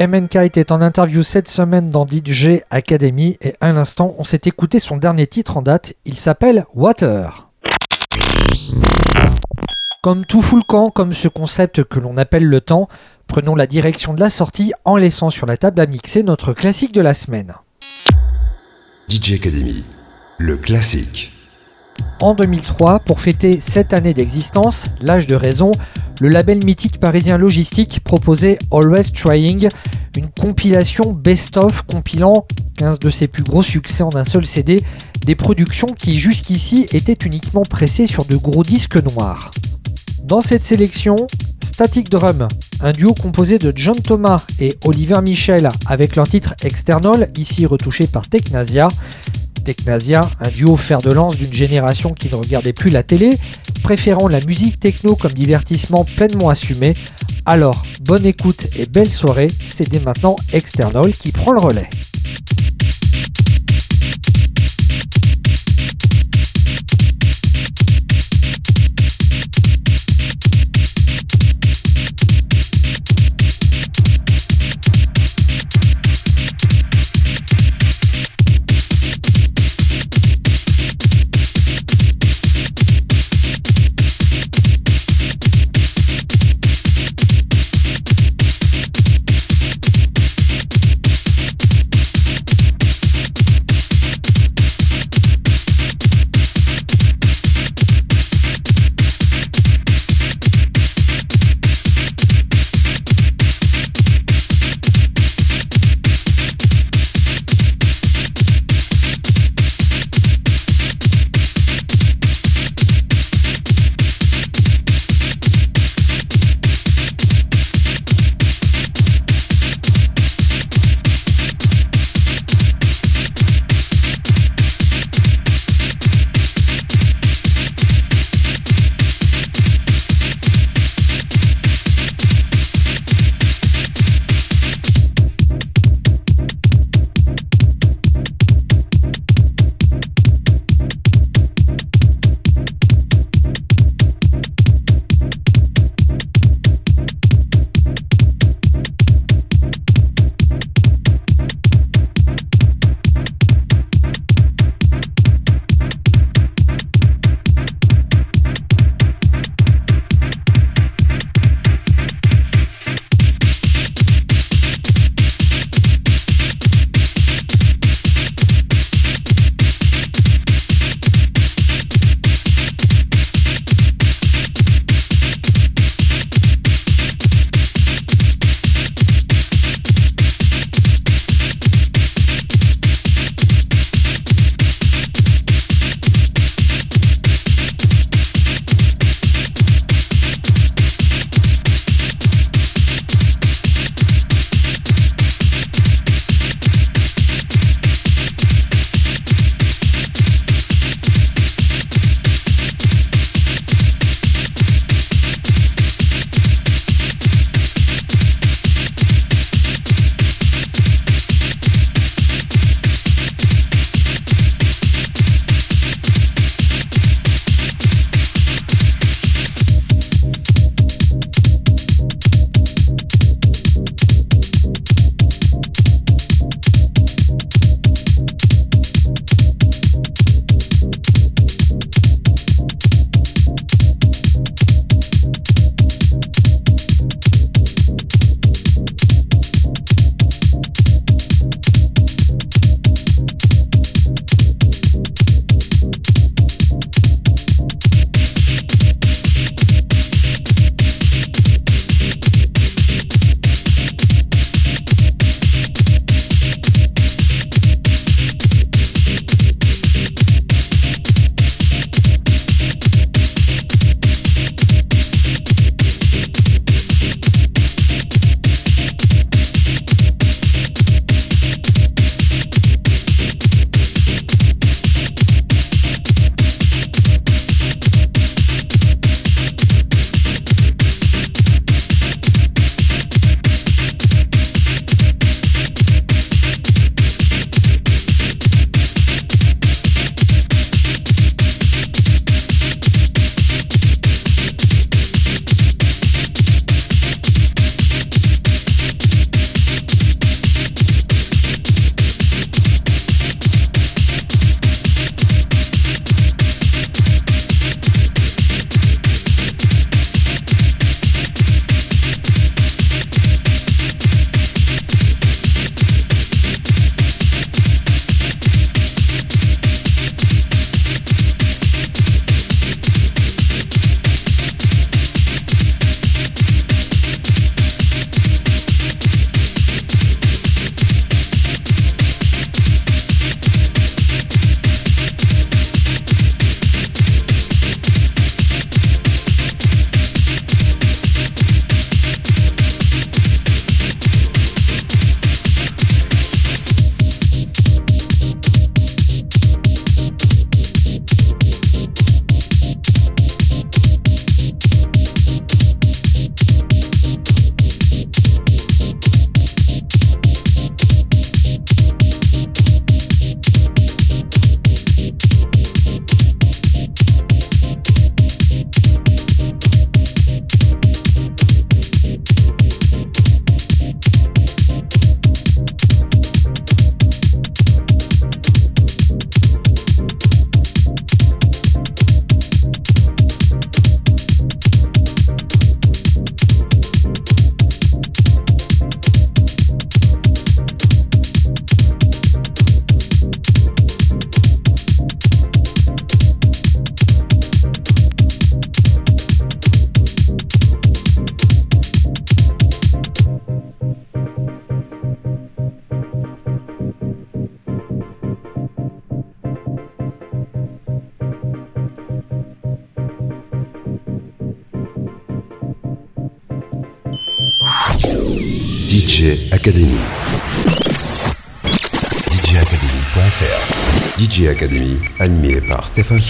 YMNK était en interview cette semaine dans DJ Academy et à l'instant on s'est écouté son dernier titre en date, il s'appelle Water. Comme tout fout camp, comme ce concept que l'on appelle le temps, prenons la direction de la sortie en laissant sur la table à mixer notre classique de la semaine. DJ Academy, le classique. En 2003, pour fêter cette année d'existence, l'âge de raison, le label mythique parisien Logistique proposait Always Trying, une compilation best-of compilant 15 de ses plus gros succès en un seul CD, des productions qui jusqu'ici étaient uniquement pressées sur de gros disques noirs. Dans cette sélection, Static Drum, un duo composé de John Thomas et Oliver Michel avec leur titre External, ici retouché par Technasia, Technasia, un duo fer de lance d'une génération qui ne regardait plus la télé, préférant la musique techno comme divertissement pleinement assumé. Alors, bonne écoute et belle soirée, c'est dès maintenant External qui prend le relais.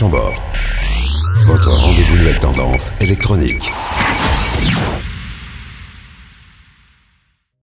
Animé